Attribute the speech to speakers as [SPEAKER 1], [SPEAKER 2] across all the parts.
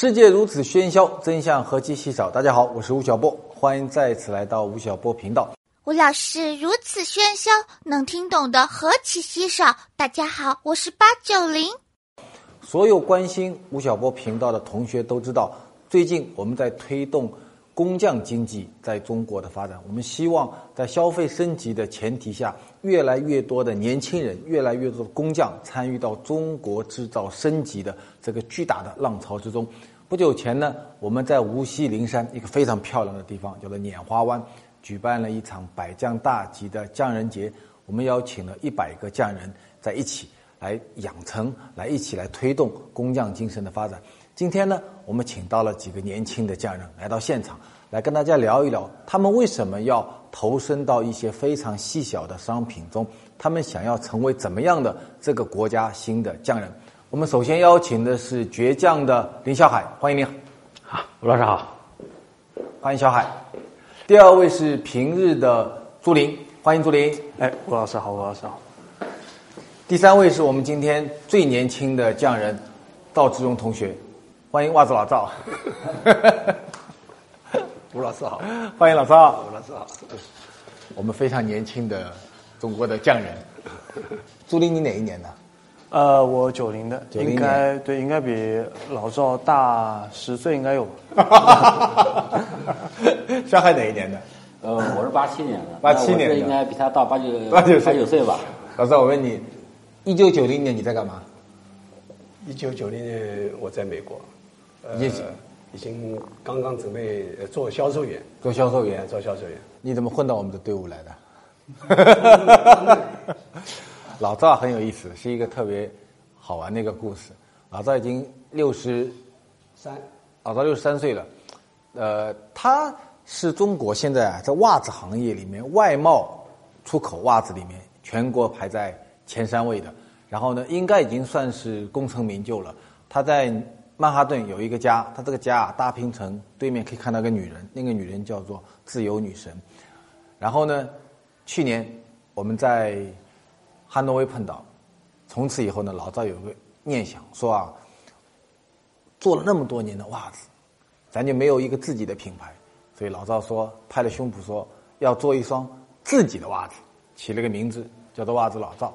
[SPEAKER 1] 世界如此喧嚣，真相何其稀少。大家好，我是吴晓波，欢迎再次来到吴晓波频道。
[SPEAKER 2] 吴老师如此喧嚣，能听懂的何其稀少。大家好，我是八九零。
[SPEAKER 1] 所有关心吴晓波频道的同学都知道，最近我们在推动工匠经济在中国的发展。我们希望在消费升级的前提下，越来越多的年轻人，越来越多的工匠参与到中国制造升级的这个巨大的浪潮之中。不久前呢，我们在无锡灵山一个非常漂亮的地方，叫做拈花湾，举办了一场百匠大集的匠人节。我们邀请了一百个匠人在一起。来养成，来一起来推动工匠精神的发展。今天呢，我们请到了几个年轻的匠人来到现场，来跟大家聊一聊，他们为什么要投身到一些非常细小的商品中？他们想要成为怎么样的这个国家新的匠人？我们首先邀请的是倔强的林小海，欢迎您。
[SPEAKER 3] 好，吴老师好，
[SPEAKER 1] 欢迎小海。第二位是平日的朱林，欢迎朱林。
[SPEAKER 3] 哎，吴老师好，吴老师好。
[SPEAKER 1] 第三位是我们今天最年轻的匠人，赵志荣同学，欢迎袜子老赵。
[SPEAKER 4] 吴老师好，
[SPEAKER 1] 欢迎老赵。
[SPEAKER 4] 吴老师好，
[SPEAKER 1] 我们非常年轻的中国的匠人。朱林，你哪一年的？
[SPEAKER 3] 呃，我九零的，应该对，应该比老赵大十岁，应该有。
[SPEAKER 1] 上海哪一年的？
[SPEAKER 5] 呃，我是八七年的，
[SPEAKER 1] 八七年的
[SPEAKER 5] 应该比他大八九
[SPEAKER 1] 八九岁
[SPEAKER 5] 八九岁吧。
[SPEAKER 1] 老赵，我问你，一九九零年你在干嘛？
[SPEAKER 4] 一九九零年我在美国，呃
[SPEAKER 1] 已经
[SPEAKER 4] 已经刚刚准备呃做销售员，
[SPEAKER 1] 做销售员。
[SPEAKER 4] 做销售员。
[SPEAKER 1] 你怎么混到我们的队伍来的？老赵很有意思，是一个特别好玩的一个故事。老赵已经六十
[SPEAKER 4] 三，
[SPEAKER 1] 老赵六十三岁了，呃，他是中国现在啊在袜子行业里面外贸出口袜子里面全国排在前三位的，然后呢，应该已经算是功成名就了。他在曼哈顿有一个家，他这个家啊大平层对面可以看到个女人，那个女人叫做自由女神。然后呢，去年我们在汉诺威碰到，从此以后呢，老赵有个念想，说啊，做了那么多年的袜子，咱就没有一个自己的品牌，所以老赵说，拍了胸脯说要做一双自己的袜子，起了个名字叫做袜子老赵。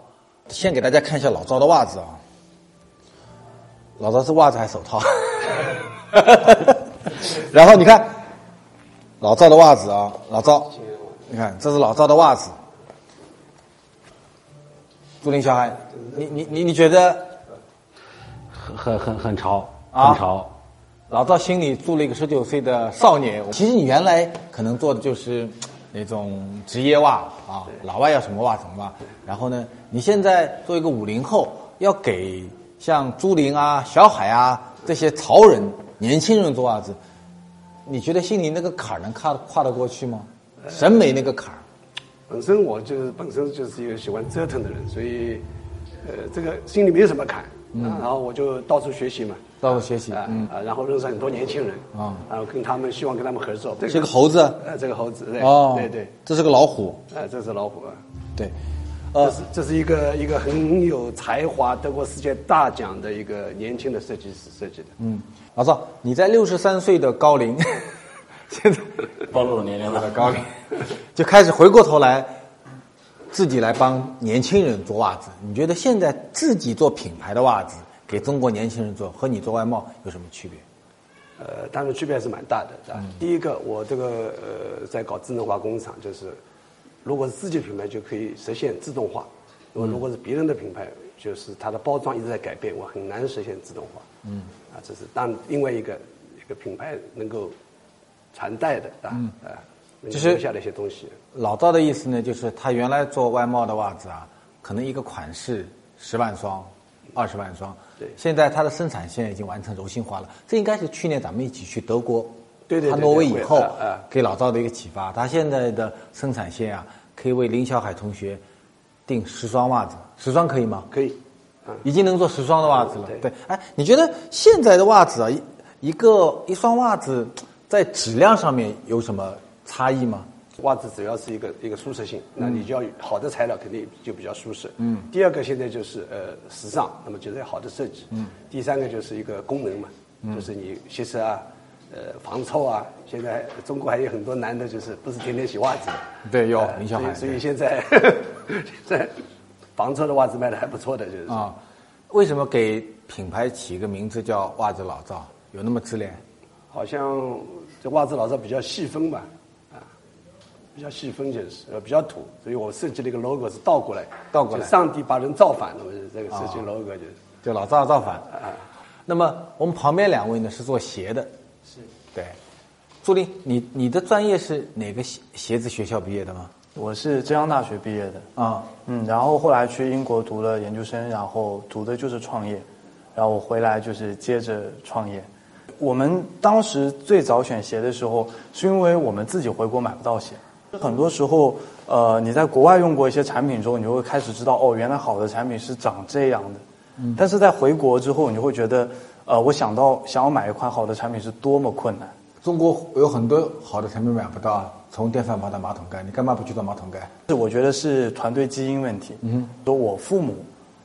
[SPEAKER 1] 先给大家看一下老赵的袜子啊，老赵是袜子还是手套？然后你看老赵的袜子啊，老赵，你看这是老赵的袜子。朱林小孩，你你你你觉得
[SPEAKER 5] 很很很很潮，
[SPEAKER 1] 啊
[SPEAKER 5] 很潮。
[SPEAKER 1] 老赵心里住了一个十九岁的少年。其实你原来可能做的就是那种职业袜啊，老外要什么袜什么袜。然后呢，你现在做一个五零后，要给像朱琳啊、小海啊这些潮人、年轻人做袜子，你觉得心里那个坎儿能跨跨得过去吗？审美那个坎儿，
[SPEAKER 4] 本身我就是本身就是一个喜欢折腾的人，所以呃这个心里没有什么坎，嗯。然后我就到处学习嘛，
[SPEAKER 1] 到处学习。
[SPEAKER 4] 啊
[SPEAKER 1] 嗯，
[SPEAKER 4] 啊，然后认识很多年轻人
[SPEAKER 1] 啊。
[SPEAKER 4] 然后跟他们希望跟他们合作。这
[SPEAKER 1] 是个猴子
[SPEAKER 4] 呃，这个猴子，对
[SPEAKER 1] 哦，
[SPEAKER 4] 对对，
[SPEAKER 1] 这是个老虎，
[SPEAKER 4] 啊，这是老虎啊。
[SPEAKER 1] 对，
[SPEAKER 4] 这
[SPEAKER 1] 呃。
[SPEAKER 4] 是这是一个一个很有才华、得过世界大奖的一个年轻的设计师设计的。
[SPEAKER 1] 嗯，老赵，你在六十三岁的高龄，现在
[SPEAKER 5] 暴露了年龄了。
[SPEAKER 1] 高龄，就开始回过头来，自己来帮年轻人做袜子。你觉得现在自己做品牌的袜子，给中国年轻人做，和你做外贸有什么区别？
[SPEAKER 4] 呃，当然区别还是蛮大的，啊。第一个，我这个呃，在搞智能化工厂，就是如果是自己品牌，就可以实现自动化；如果如果是别人的品牌，就是它的包装一直在改变，我很难实现自动化。嗯，啊，这是当另外一个一个品牌能够传代的啊啊，
[SPEAKER 1] 就是
[SPEAKER 4] 留下的一些东西。
[SPEAKER 1] 老赵的意思呢，就是他原来做外贸的袜子啊，可能一个款式十万双、二十万双，
[SPEAKER 4] 对
[SPEAKER 1] 现在它的生产线已经完成柔性化了。这应该是去年咱们一起去德国
[SPEAKER 4] 对对对
[SPEAKER 1] 汉诺威以后给老赵的一个启发。他现在的生产线啊，可以为林小海同学订十双袜子，十双可以吗？
[SPEAKER 4] 可以，啊，
[SPEAKER 1] 已经能做十双的袜子了。
[SPEAKER 4] 对
[SPEAKER 1] 对，哎，你觉得现在的袜子啊，一一个一双袜子在质量上面有什么差异吗？
[SPEAKER 4] 袜子主要是一个一个舒适性，那你就要好的材料，肯定就比较舒适。嗯。第二个现在就是呃时尚，那么就是要好的设计。嗯。第三个就是一个功能嘛，就是你其实啊，呃，防臭啊。现在中国还有很多男的，就是不是天天洗袜子。
[SPEAKER 1] 对，有
[SPEAKER 4] 呃
[SPEAKER 1] 林小海。
[SPEAKER 4] 所以现在 现在防臭的袜子卖的还不错的，就是。
[SPEAKER 1] 啊，为什么给品牌起一个名字叫袜子老赵？有那么自恋？
[SPEAKER 4] 好像这袜子老赵比较细分吧，啊，比较细分就是呃比较土，所以我设计了一个 logo 是倒过来，
[SPEAKER 1] 倒过来
[SPEAKER 4] 上帝把人造反了，我是这个设计 logo 就是。
[SPEAKER 1] 就老造造反啊。那么我们旁边两位呢是做鞋的，
[SPEAKER 3] 是
[SPEAKER 1] 对。朱林，你你的专业是哪个鞋鞋子学校毕业的吗？
[SPEAKER 3] 我是浙江大学毕业的，
[SPEAKER 1] 啊，
[SPEAKER 3] 嗯，然后后来去英国读了研究生，然后读的就是创业，然后我回来就是接着创业。我们当时最早选鞋的时候，是因为我们自己回国买不到鞋。很多时候，呃，你在国外用过一些产品之后，你就会开始知道，哦，原来好的产品是长这样的。嗯。但是在回国之后，你就会觉得，呃，我想到想要买一款好的产品是多么困难。
[SPEAKER 1] 中国有很多好的产品买不到啊，从电饭煲到马桶盖，你干嘛不去做马桶盖？
[SPEAKER 3] 是我觉得是团队基因问题。嗯，说我父母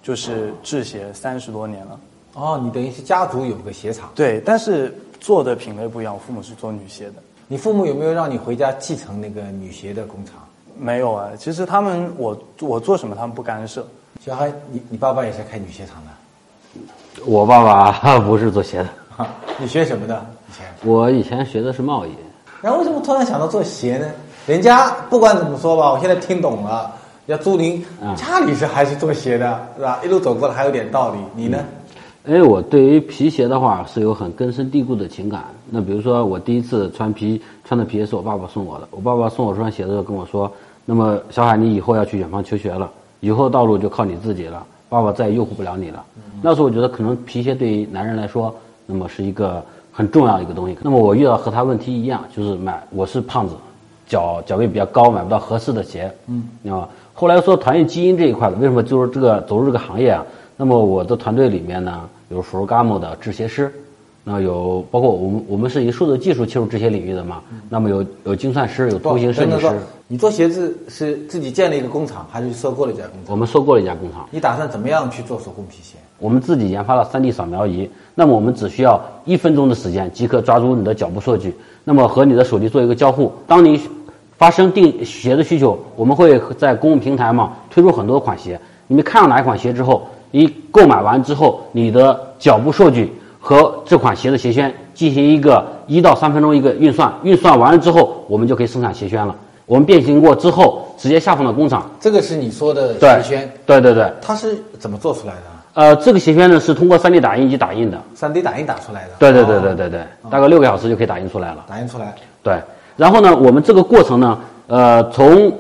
[SPEAKER 3] 就是制鞋三十多年了。
[SPEAKER 1] 哦，你等于是家族有个鞋厂。
[SPEAKER 3] 对，但是做的品类不一样。我父母是做女鞋的，
[SPEAKER 1] 你父母有没有让你回家继承那个女鞋的工厂？
[SPEAKER 3] 没有啊。其实他们我我做什么他们不干涉。
[SPEAKER 1] 小孩，你你爸爸也是开女鞋厂的，
[SPEAKER 5] 我爸爸 不是做鞋的，
[SPEAKER 1] 你学什么的？以前？
[SPEAKER 5] 我以前学的是贸易。
[SPEAKER 1] 然后为什么突然想到做鞋呢？人家不管怎么说吧，我现在听懂了。要朱林
[SPEAKER 5] 嗯
[SPEAKER 1] 家里是还是做鞋的，是吧？一路走过来还有点道理。你呢？
[SPEAKER 5] 因为我对于皮鞋的话是有很根深蒂固的情感。那比如说，我第一次穿皮穿的皮鞋是我爸爸送我的。我爸爸送我这双鞋的时候跟我说：“那么小海，你以后要去远方求学了，以后道路就靠你自己了，爸爸再也诱惑不了你了。那时候我觉得可能皮鞋对于男人来说，那么是一个很重要的一个东西。那么我遇到和他问题一样，就是买我是胖子，脚脚背比较高，买不到合适的鞋。嗯，你知道吗？后来说团队基因这一块的，为什么就是这个走入这个行业啊？那么我的团队里面呢，有 Ferragamo 的制鞋师，那有包括我们我们是以数字技术切入制鞋领域的嘛。那么有有精算师，有图形设计师
[SPEAKER 1] 你做鞋子是自己建了一个工厂，还是收购了一家工厂？
[SPEAKER 5] 我们收购了一家工厂。
[SPEAKER 1] 你打算怎么样去做手工皮鞋？
[SPEAKER 5] 我们自己研发了 3D 扫描仪，那么我们只需要一分钟的时间即可抓住你的脚步数据，那么和你的手机做一个交互。当你发生定鞋的需求，我们会在公共平台嘛推出很多款鞋。你们看上哪一款鞋之后，一购买完之后，你的脚步数据和这款鞋的鞋楦进行一个一到三分钟一个运算，运算完了之后，我们就可以生产鞋楦了。我们变形过之后，直接下放到工厂。
[SPEAKER 1] 这个是你说的
[SPEAKER 5] 对
[SPEAKER 1] 鞋楦，
[SPEAKER 5] 对对对，
[SPEAKER 1] 它是怎么做出来的？
[SPEAKER 5] 呃，这个鞋楦呢是通过 3D 打印机打印的。
[SPEAKER 1] 3D 打印打出来的。
[SPEAKER 5] 对对对
[SPEAKER 1] 哦
[SPEAKER 5] 对对对，大概六个小时就可以打印出来了。
[SPEAKER 1] 打印出来。
[SPEAKER 5] 对，然后呢，我们这个过程呢，呃，从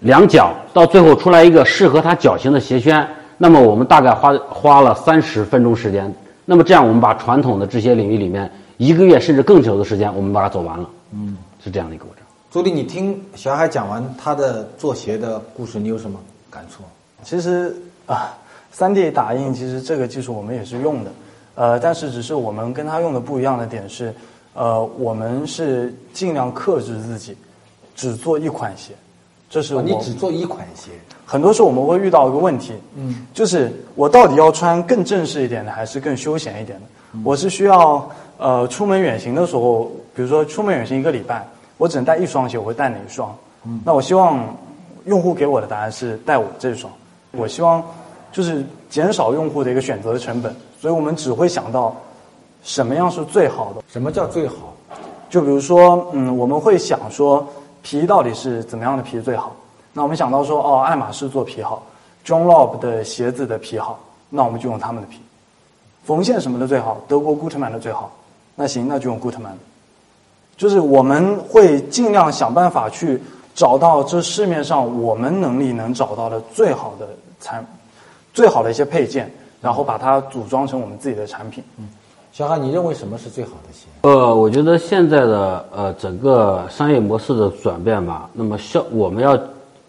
[SPEAKER 5] 量脚到最后出来一个适合它脚型的鞋楦，那么我们大概花花了三十分钟时间。那么这样，我们把传统的制鞋领域里面一个月甚至更久的时间，我们把它走完了。嗯，是这样的一个过程。
[SPEAKER 1] 朱莉，你听小海讲完他的做鞋的故事，你有什么感触？
[SPEAKER 3] 其实啊，三 D 打印其实这个技术我们也是用的，呃，但是只是我们跟他用的不一样的点是，呃，我们是尽量克制自己，只做一款鞋，这是我、
[SPEAKER 1] 哦你只做一款鞋，
[SPEAKER 3] 很多时候我们会遇到一个问题，嗯，就是我到底要穿更正式一点的，还是更休闲一点的？我是需要呃出门远行的时候，比如说出门远行一个礼拜，我只能带一双鞋，我会带哪一双？嗯，那我希望用户给我的答案是带我这双，我希望就是减少用户的一个选择的成本，所以我们只会想到什么样是最好的。
[SPEAKER 1] 什么叫最好？
[SPEAKER 3] 就比如说，嗯，我们会想说皮到底是怎么样的皮最好？那我们想到说，哦，爱马仕做皮好，John Lobb 的鞋子的皮好，那我们就用他们的皮。缝线什么的最好，德国 Goodman 的最好，那行，那就用 Goodman。就是我们会尽量想办法去找到这市面上我们能力能找到的最好的产，最好的一些配件，然后把它组装成我们自己的产品。
[SPEAKER 1] 小海，你认为什么是最好的鞋？
[SPEAKER 5] 呃，我觉得现在的呃整个商业模式的转变吧，那么消我们要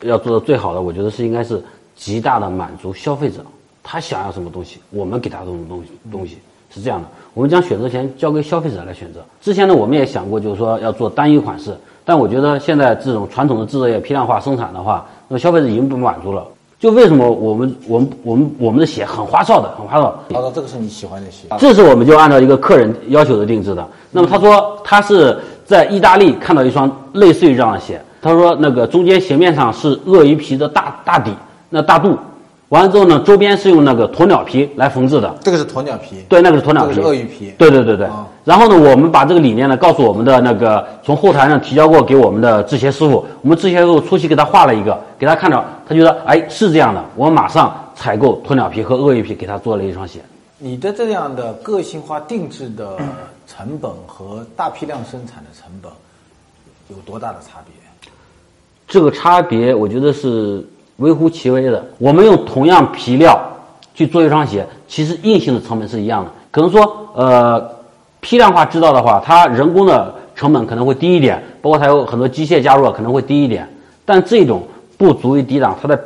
[SPEAKER 5] 要做的最好的，我觉得是应该是极大的满足消费者他想要什么东西，我们给他什么东西东西是这样的。我们将选择权交给消费者来选择。之前呢，我们也想过，就是说要做单一款式，但我觉得现在这种传统的制造业批量化生产的话，那么消费者已经不满足了。就为什么我们我们我们我们的鞋很花哨的，很花哨。
[SPEAKER 1] 他说，这个是你喜欢的鞋，
[SPEAKER 5] 这是我们就按照一个客人要求的定制的。那么他说他是在意大利看到一双类似于这样的鞋，他说那个中间鞋面上是鳄鱼皮的大大底，那大肚，完了之后呢，周边是用那个鸵鸟皮来缝制的。
[SPEAKER 1] 这个是鸵鸟皮，
[SPEAKER 5] 对，那个是鸵鸟皮，
[SPEAKER 1] 这个是鳄鱼皮
[SPEAKER 5] 对对对对。
[SPEAKER 1] 啊
[SPEAKER 5] 然后呢，我们把这个理念呢告诉我们的那个从后台上提交过给我们的制鞋师傅，我们制鞋师傅初期给他画了一个，给他看着，他觉得哎是这样的，我马上采购鸵鸟皮和鳄鱼皮给他做了一双鞋。
[SPEAKER 1] 你的这样的个性化定制的成本和大批量生产的成本有多大的差别？
[SPEAKER 5] 这个差别我觉得是微乎其微的。我们用同样皮料去做一双鞋，其实硬性的成本是一样的。可能说，呃，批量化制造的话，它人工的成本可能会低一点，包括它有很多机械加入可能会低一点。但这种不足以抵挡它的，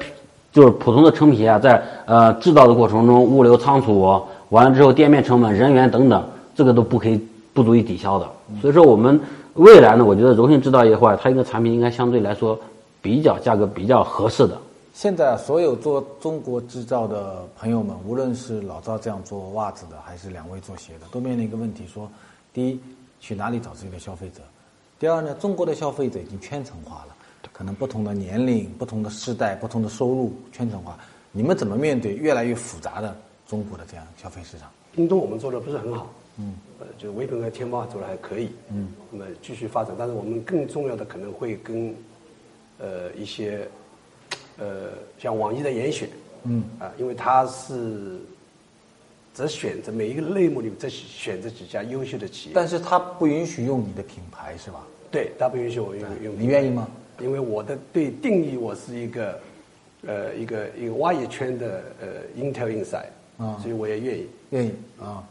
[SPEAKER 5] 就是普通的成皮啊，在呃制造的过程中，物流仓储完了之后，店面成本、人员等等，这个都不可以不足以抵消的。所以说，我们未来呢，我觉得柔性制造业的话，它一个产品应该相对来说比较价格比较合适的。
[SPEAKER 1] 现在所有做中国制造的朋友们，无论是老赵这样做袜子的，还是两位做鞋的，都面临一个问题：说，第一，去哪里找自己的消费者？第二呢，中国的消费者已经圈层化了，可能不同的年龄、不同的世代、不同的收入，圈层化。你们怎么面对越来越复杂的中国的这样消费市场？
[SPEAKER 4] 京东我们做的不是很好，嗯，呃，就是唯品和天猫做的还可以，嗯，那么继续发展，但是我们更重要的可能会跟，呃，一些，呃，像网易的严选，嗯，啊，因为它是只选择每一个类目里面只选择几家优秀的企业，
[SPEAKER 1] 但是它不允许用你的品牌，是吧？
[SPEAKER 4] 对，它不允许我用用，
[SPEAKER 1] 你愿意吗？
[SPEAKER 4] 因为我的对定义，我是一个，呃，一个一个挖野圈的呃 Intel Inside，
[SPEAKER 1] 啊
[SPEAKER 4] 所以我也愿意。
[SPEAKER 1] 愿意啊。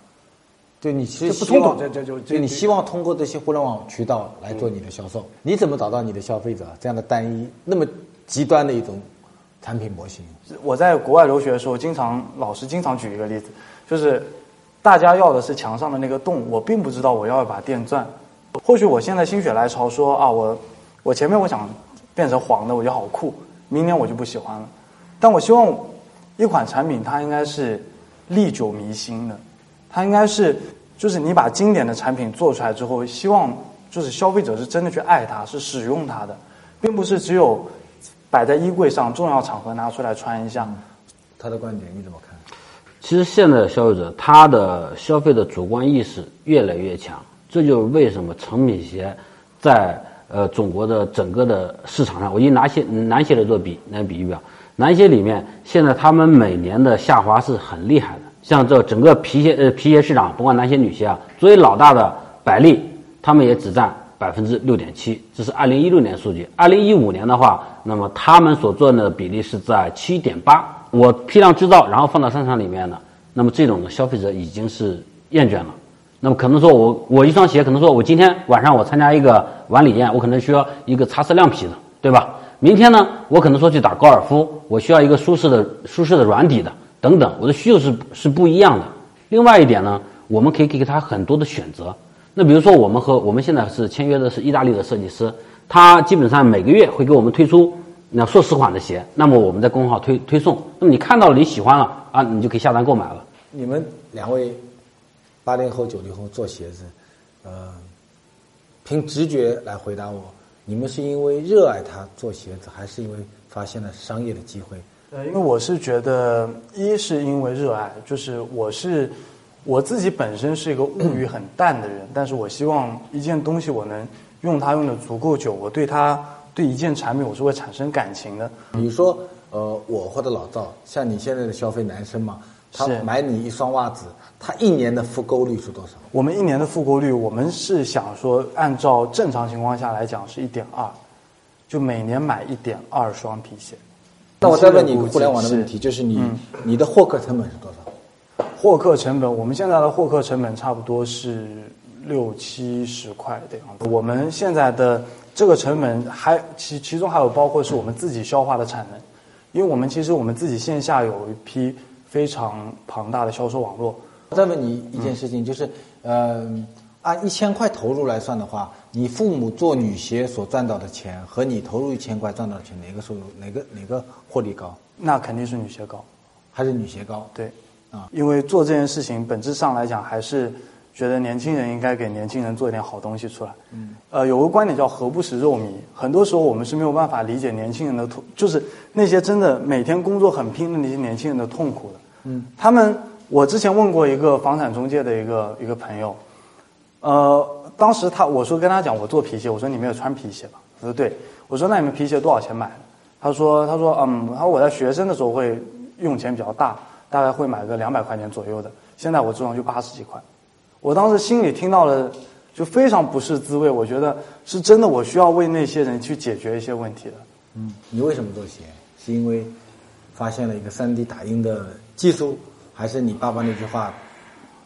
[SPEAKER 1] 就你其实
[SPEAKER 4] 不
[SPEAKER 1] 希望，
[SPEAKER 4] 冲突这这就这
[SPEAKER 1] 就你希望通过这些互联网渠道来做你的销售。你怎么找到你的消费者？这样的单一、那么极端的一种产品模型？
[SPEAKER 3] 我在国外留学的时候，经常老师经常举一个例子，就是大家要的是墙上的那个洞，我并不知道我要一把电钻。或许我现在心血来潮说啊，我我前面我想变成黄的，我觉得好酷，明年我就不喜欢了。但我希望一款产品它应该是历久弥新的，它应该是就是你把经典的产品做出来之后，希望就是消费者是真的去爱它，是使用它的，并不是只有摆在衣柜上重要场合拿出来穿一下。
[SPEAKER 1] 他的观点你怎么看？
[SPEAKER 5] 其实现在的消费者他的消费的主观意识越来越强，这就是为什么成品鞋在呃中国的整个的市场上，我以拿鞋男鞋来做比来比喻啊，男鞋里面现在他们每年的下滑是很厉害的，像这整个皮鞋呃皮鞋市场，甭管男鞋女鞋啊，作为老大的百丽，他们也只占百分之六点七，这是二零一六年数据。二零一五年的话，那么他们所做的比例是在七点八。我批量制造，然后放到商场里面呢，那么这种消费者已经是厌倦了。那么可能说我我一双鞋，可能说我今天晚上我参加一个晚礼宴，我可能需要一个擦色亮皮的，对吧？明天呢，我可能说去打高尔夫，我需要一个舒适的舒适的软底的，等等，我的需求是是不一样的。另外一点呢，我们可以给他很多的选择。那比如说，我们和我们现在是签约的是意大利的设计师，他基本上每个月会给我们推出那数十款的鞋，那么我们在公众号推推送，那么你看到了你喜欢了啊，你就可以下单购买了。
[SPEAKER 1] 你们两位八零后、九零后做鞋子，呃，凭直觉来回答我，你们是因为热爱它做鞋子，还是因为发现了商业的机会？
[SPEAKER 3] 呃，因为我是觉得，一是因为热爱，就是我是我自己本身是一个物欲很淡的人，但是我希望一件东西我能用它用的足够久，我对它对一件产品我是会产生感情的。
[SPEAKER 1] 比如说，呃，我或者老赵，像你现在的消费男生嘛，他买你一双袜子，他一年的复购率是多少？
[SPEAKER 3] 我们一年的复购率，我们是想说，按照正常情况下来讲是一点二，就每年买一点二双皮鞋。
[SPEAKER 1] 那我再问你一个互联网的问题，就是你、你的获客成本是多少？
[SPEAKER 3] 获客成本，我们现在的获客成本差不多是六七十块的样子。我们现在的这个成本还其其中还有包括是我们自己消化的产能，因为我们其实我们自己线下有一批非常庞大的销售网络。
[SPEAKER 1] 我再问你一件事情，就是，呃，按一千块投入来算的话，你父母做女鞋所赚到的钱和你投入一千块赚到的钱，哪个收入哪个哪个获利高？
[SPEAKER 3] 那肯定是女鞋高。
[SPEAKER 1] 还是女鞋高？
[SPEAKER 3] 对，
[SPEAKER 1] 啊
[SPEAKER 3] 因为做这件事情本质上来讲，还是觉得年轻人应该给年轻人做一点好东西出来。嗯，呃，有个观点叫“何不食肉糜”，很多时候我们是没有办法理解年轻人的痛，就是那些真的每天工作很拼的那些年轻人的痛苦的。嗯，他们，我之前问过一个房产中介的一个一个朋友，呃，当时他我说跟他讲我做皮鞋，我说你没有穿皮鞋吧？他说对，我说那你们皮鞋多少钱买的？他说他说嗯，他说我在学生的时候会用钱比较大，大概会买个两百块钱左右的，现在我这双就八十几块。我当时心里听到了，就非常不是滋味。我觉得是真的，我需要为那些人去解决一些问题的。
[SPEAKER 1] 嗯，你为什么做鞋？是因为发现了一个 3D 打印的技术，还是你爸爸那句话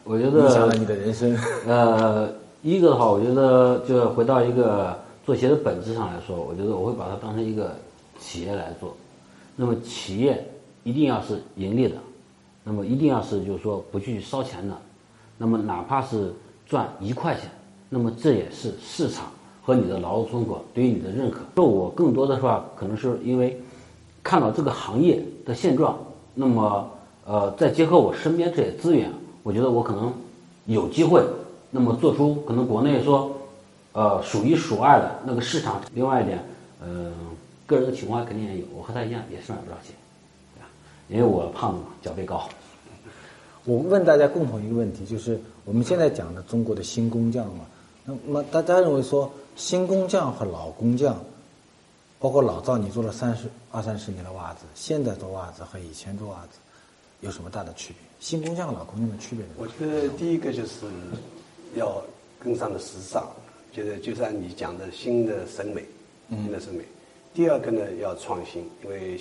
[SPEAKER 5] 我觉得
[SPEAKER 1] 影响了你的人生？
[SPEAKER 5] 呃，一个的话，我觉得就回到一个做鞋的本质上来说，我觉得我会把它当成一个企业来做。那么企业一定要是盈利的，那么一定要是就是说不去烧钱的。那么哪怕是赚一块钱，那么这也是市场和你的劳动成果对于你的认可。就我更多的话，可能是因为看到这个行业的现状，那么呃，再结合我身边这些资源，我觉得我可能有机会，那么做出可能国内说呃数一数二的那个市场。另外一点，呃，个人的情况肯定也有，我和他一样也是买不着鞋，对吧？因为我胖嘛，脚背高。
[SPEAKER 1] 我问大家共同一个问题，就是我们现在讲的中国的新工匠嘛，那么大家认为说新工匠和老工匠，包括老赵，你做了三十二三十年的袜子，现在做袜子和以前做袜子有什么大的区别？新工匠和老工匠的区别呢
[SPEAKER 4] 我觉得第一个就是要跟上的时尚，就是就像你讲的新的审美，新的审美。第二个呢要创新，因为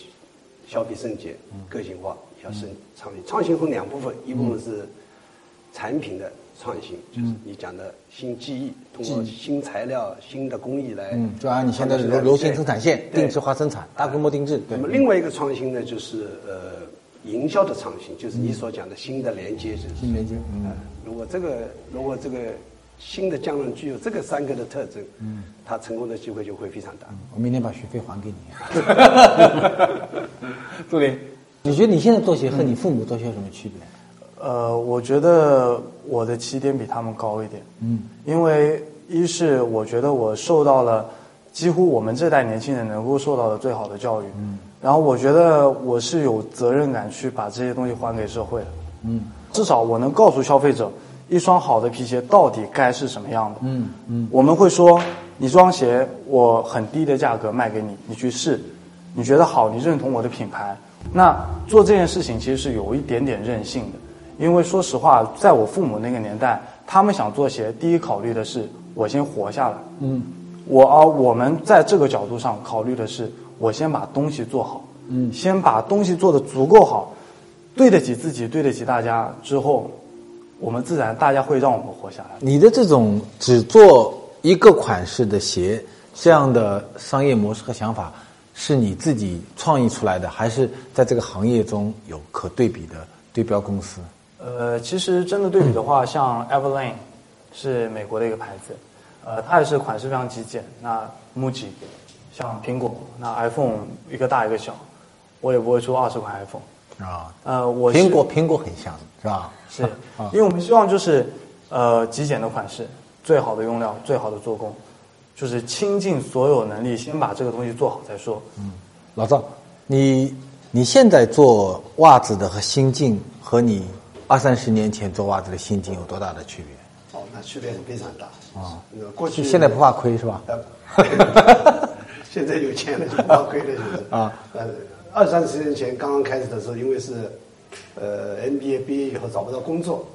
[SPEAKER 4] 消费升级、个性化要升创新。创新分两部分，一部分是产品的创新，就是你讲的新技艺，通过新材料、新的工艺来，
[SPEAKER 1] 嗯，就按你现在流流行生产线，定制化生产，大规模定制，
[SPEAKER 4] 那么另外一个创新呢，就是呃营销的创新，就是你所讲的新的连接，就是
[SPEAKER 1] 新连接嗯。
[SPEAKER 4] 呃如果这个如果这个新的匠人具有这个三个的特征，嗯，他成功的机会就会非常大。
[SPEAKER 1] 我明天把学费还给你。杜林，你觉得你现在做鞋和你父母做鞋有什么区别？
[SPEAKER 3] 呃，我觉得我的起点比他们高一点。嗯，因为一是我觉得我受到了几乎我们这代年轻人能够受到的最好的教育。嗯，然后我觉得我是有责任感去把这些东西还给社会的。嗯，至少我能告诉消费者，一双好的皮鞋到底该是什么样的。嗯嗯，我们会说，你这双鞋我很低的价格卖给你，你去试，你觉得好，你认同我的品牌。那做这件事情其实是有一点点任性的。因为说实话，在我父母那个年代，他们想做鞋，第一考虑的是我先活下来。嗯，我啊我们在这个角度上考虑的是，我先把东西做好。嗯，先把东西做得足够好，对得起自己，对得起大家之后，我们自然大家会让我们活下来。
[SPEAKER 1] 你的这种只做一个款式的鞋这样的商业模式和想法，是你自己创意出来的，还是在这个行业中有可对比的对标公司？
[SPEAKER 3] 呃，其实真的对比的话，像 Everlane 是美国的一个牌子，呃，它也是款式非常极简。那 MUJI 像苹果，那 iPhone 一个大一个小，我也不会出二十款 iPhone。
[SPEAKER 1] 啊，
[SPEAKER 3] 呃，我是
[SPEAKER 1] 苹果苹果很像是吧？
[SPEAKER 3] 是，因为我们希望就是呃极简的款式，最好的用料，最好的做工，就是倾尽所有能力，先把这个东西做好再说。
[SPEAKER 1] 嗯老赵，你你现在做袜子的和心境和你二三十年前做袜子的心境有多大的区别？
[SPEAKER 4] 哦，那区别非常大啊。那个过去
[SPEAKER 1] 现在不怕亏是吧？
[SPEAKER 4] 呃 现在有钱了就不怕亏了，就是
[SPEAKER 1] 啊。
[SPEAKER 4] 呃，二三十年前刚刚开始的时候，因为是呃 MBA 毕业以后找不到工作，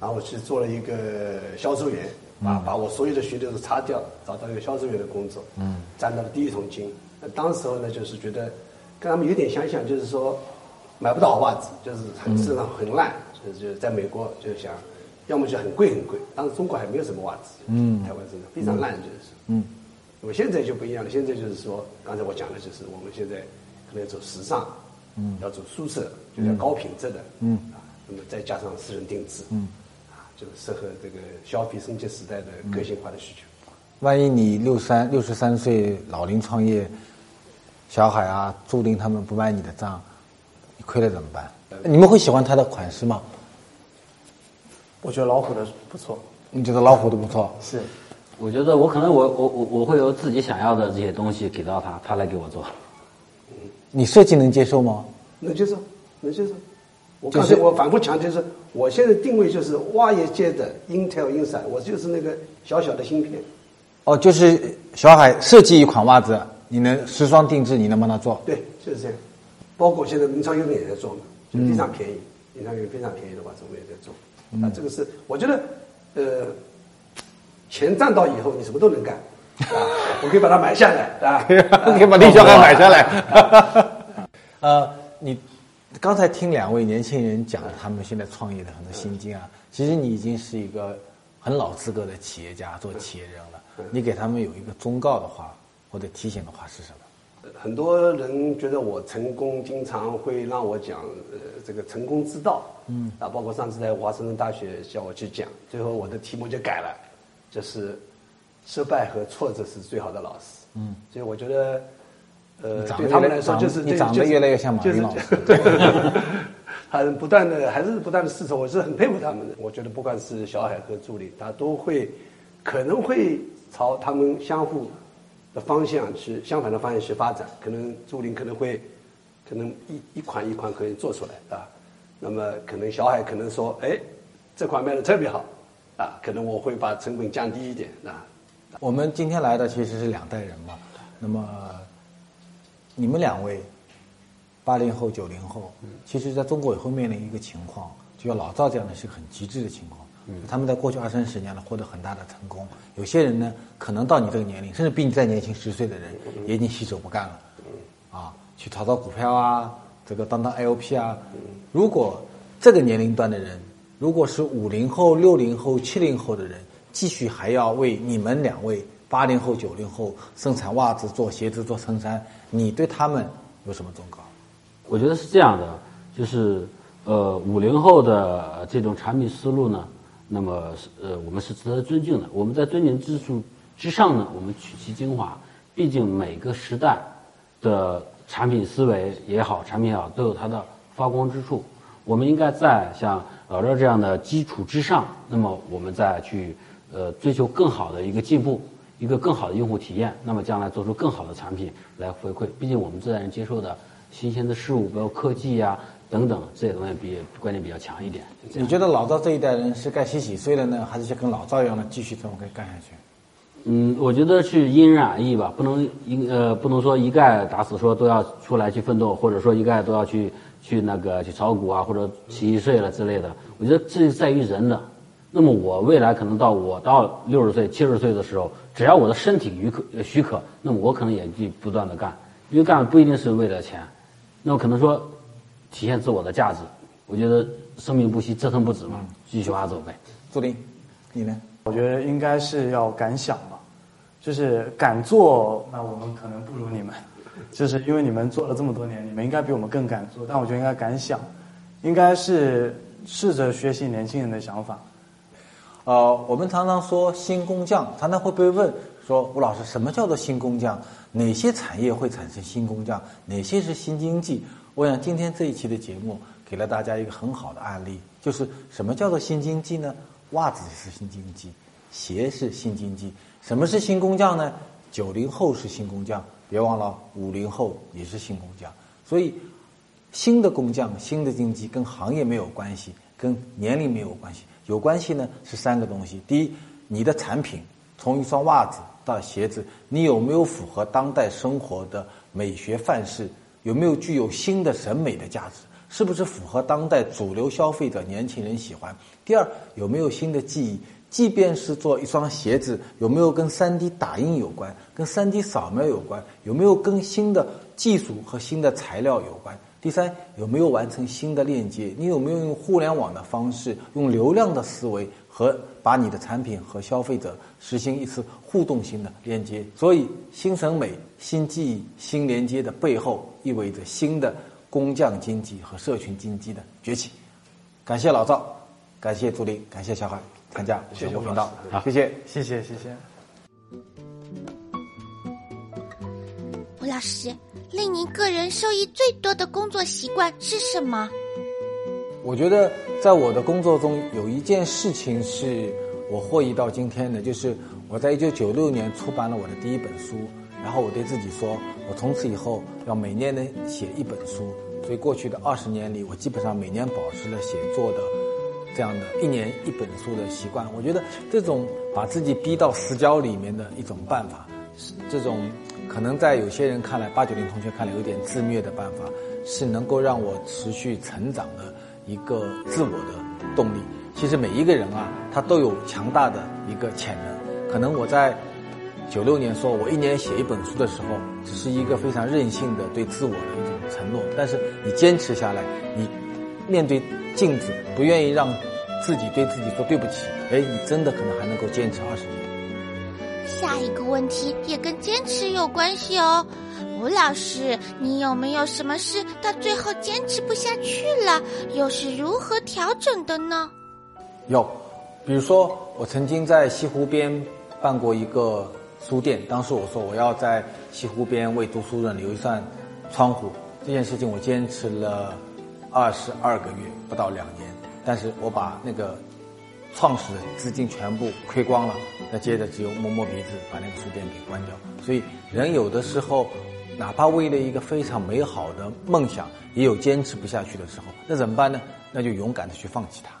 [SPEAKER 4] 然后我去做了一个销售员，把把我所有的学历都擦掉，找到一个销售员的工作，嗯，赚到了第一桶金。那当时候呢，就是觉得跟他们有点相像，就是说买不到好袜子，就是很市场很烂，就是就是在美国就是想，要么就很贵很贵，当时中国还没有什么袜子，嗯，台湾真的非常烂，就是，嗯。那么现在就不一样了，现在就是说，刚才我讲的就是我们现在可能要走时尚，嗯，要走舒适，就是要高品质的，嗯，啊，那么再加上私人定制，嗯，啊，就是适合这个消费升级时代的个性化的需求。
[SPEAKER 1] 万一你六三六十三岁老龄创业，小海啊、注定他们不买你的账，你亏了怎么办？你们会喜欢他的款式吗？
[SPEAKER 3] 我觉得老虎的不错，
[SPEAKER 1] 你觉得老虎的不错？
[SPEAKER 3] 是
[SPEAKER 5] 我觉得我可能我我我我会有自己想要的这些东西给到他，他来给我做。
[SPEAKER 1] 你设计能接受吗？
[SPEAKER 4] 能接受，能接受。我刚才我反复强调是，我现在定位就是挖业界的 Intel Inside，我就是那个小小的芯片。
[SPEAKER 1] 哦，就是小海设计一款袜子，你能时装定制，你能帮他做？
[SPEAKER 4] 对，就是这样。包括现在名创优品也在做嘛，就非常便宜，名创优品非常便宜的袜子，我们也在做。啊，这个是我觉得，呃，钱赚到以后，你什么都能干，啊，我可以把它买下来，啊，
[SPEAKER 1] 可以把李小海买下来。呃，你刚才听两位年轻人讲他们现在创业的很多心经啊，其实你已经是一个很老资格的企业家，做企业人了。你给他们有一个忠告的话或者提醒的话是什么？
[SPEAKER 4] 很多人觉得我成功，经常会让我讲呃这个成功之道，嗯，啊，包括上次在华盛顿大学叫我去讲，最后我的题目就改了，就是失败和挫折是最好的老师，嗯，所以我觉得，呃，对他们
[SPEAKER 1] 来
[SPEAKER 4] 来说就是
[SPEAKER 1] 你长得越来越像马老师
[SPEAKER 4] 对，还是不断的还是不断的试错，我是很佩服他们的。我觉得不管是小海和助理，他都会可能会朝他们相互的方向去相反的方向去发展。可能助理可能会可能一一款一款可以做出来啊，那么可能小海可能说，哎，这款卖的特别好啊，可能我会把成本降低一点啊。
[SPEAKER 1] 我们今天来的其实是两代人嘛，那么你们两位，八零后、九零后，其实在中国也会面临一个情况，就像老赵这样的是很极致的情况。他们在过去二三十年了获得很大的成功，有些人呢，可能到你这个年龄，甚至比你再年轻十岁的人，也已经洗手不干了，啊，去炒炒股票啊，这个当当 LP 啊。如果这个年龄段的人，如果是五零后、六零后、七零后的人，继续还要为你们两位八零后、九零后生产袜子、做鞋子、做衬衫，你对他们有什么忠告？
[SPEAKER 5] 我觉得是这样的，就是呃五零后的这种产品思路呢，那么是呃我们是值得尊敬的。我们在尊敬之处之上呢，我们取其精华。毕竟每个时代的产品思维也好，产品也好，都有它的发光之处。我们应该在像老赵这样的基础之上，那么我们再去呃追求更好的一个进步，一个更好的用户体验，那么将来做出更好的产品来回馈。毕竟我们这代人接受的新鲜的事物，包括科技呀、等等这些东西比观念比较强一点。
[SPEAKER 1] 你觉得老赵这一代人是该洗洗睡了呢，还是像跟老赵一样的继续这么干干下去？
[SPEAKER 5] 嗯，我觉得是因人而异吧，不能一呃不能说一概打死说都要出来去奋斗，或者说一概都要去去那个去炒股啊，或者洗洗睡了之类的。我觉得这是在于人的。那么我未来可能到我到六十岁、七十岁的时候，只要我的身体许可呃许可，那么我可能也去不断的干，因为干不一定是为了钱，那么可能说体现自我的价值。我觉得生命不息，折腾不止嘛，继续往下走呗。
[SPEAKER 1] 朱林，你呢？
[SPEAKER 3] 我觉得应该是要敢想吧，就是敢做，那我们可能不如你们，就是因为你们做了这么多年，你们应该比我们更敢做，但我觉得应该敢想，应该是试着学习年轻人的想法。
[SPEAKER 1] 呃，我们常常说新工匠，常常会被问说吴老师，什么叫做新工匠？哪些产业会产生新工匠？哪些是新经济？我想今天这一期的节目给了大家一个很好的案例，就是什么叫做新经济呢？袜子是新经济，鞋是新经济。什么是新工匠呢？九零后是新工匠，别忘了五零后也是新工匠。所以，新的工匠、新的经济跟行业没有关系，跟年龄没有关系，有关系呢是三个东西。第一，你的产品从一双袜子到鞋子，你有没有符合当代生活的美学范式？有没有具有新的审美的价值？是不是符合当代主流消费者年轻人喜欢？第二，有没有新的技艺？即便是做一双鞋子，有没有跟 3D 打印有关，跟 3D 扫描有关？有没有跟新的技术和新的材料有关？第三，有没有完成新的链接？你有没有用互联网的方式，用流量的思维和把你的产品和消费者实行一次互动性的链接？所以，新审美、新记忆、新连接的背后，意味着新的工匠经济和社群经济的崛起。感谢老赵。感谢朱琳，感谢小海参加
[SPEAKER 4] 谢谢
[SPEAKER 1] 小波频道
[SPEAKER 4] 吴，
[SPEAKER 5] 好
[SPEAKER 1] 谢谢。
[SPEAKER 3] 谢谢谢谢。
[SPEAKER 2] 吴老师，令您个人受益最多的工作习惯是什么？
[SPEAKER 1] 我觉得在我的工作中有一件事情是我获益到今天的，就是我在一九九六年出版了我的第一本书，然后我对自己说，我从此以后要每年能写一本书。所以过去的二十年里，我基本上每年保持了写作的这样的一年一本书的习惯。我觉得这种把自己逼到死角里面的一种办法，是这种可能在有些人看来，八九零同学看来有点自虐的办法，是能够让我持续成长的一个自我的动力。其实每一个人啊，他都有强大的一个潜能。可能我在九六年说我一年写一本书的时候，只是一个非常任性的对自我的一种承诺。但是你坚持下来，你面对镜子，不愿意让自己对自己说对不起，哎，你真的可能还能够坚持二十年。
[SPEAKER 2] 下一个问题也跟坚持有关系哦。吴老师，你有没有什么事到最后坚持不下去了，又是如何调整的呢？
[SPEAKER 1] 有，比如说我曾经在西湖边办过一个书店，当时我说我要在西湖边为读书人留一扇窗户，这件事情我坚持了二十二个月，不到两年，但是我把那个创始人资金全部亏光了，那接着只有摸摸鼻子把那个书店给关掉。所以人有的时候，哪怕为了一个非常美好的梦想，也有坚持不下去的时候，那怎么办呢？那就勇敢的去放弃它。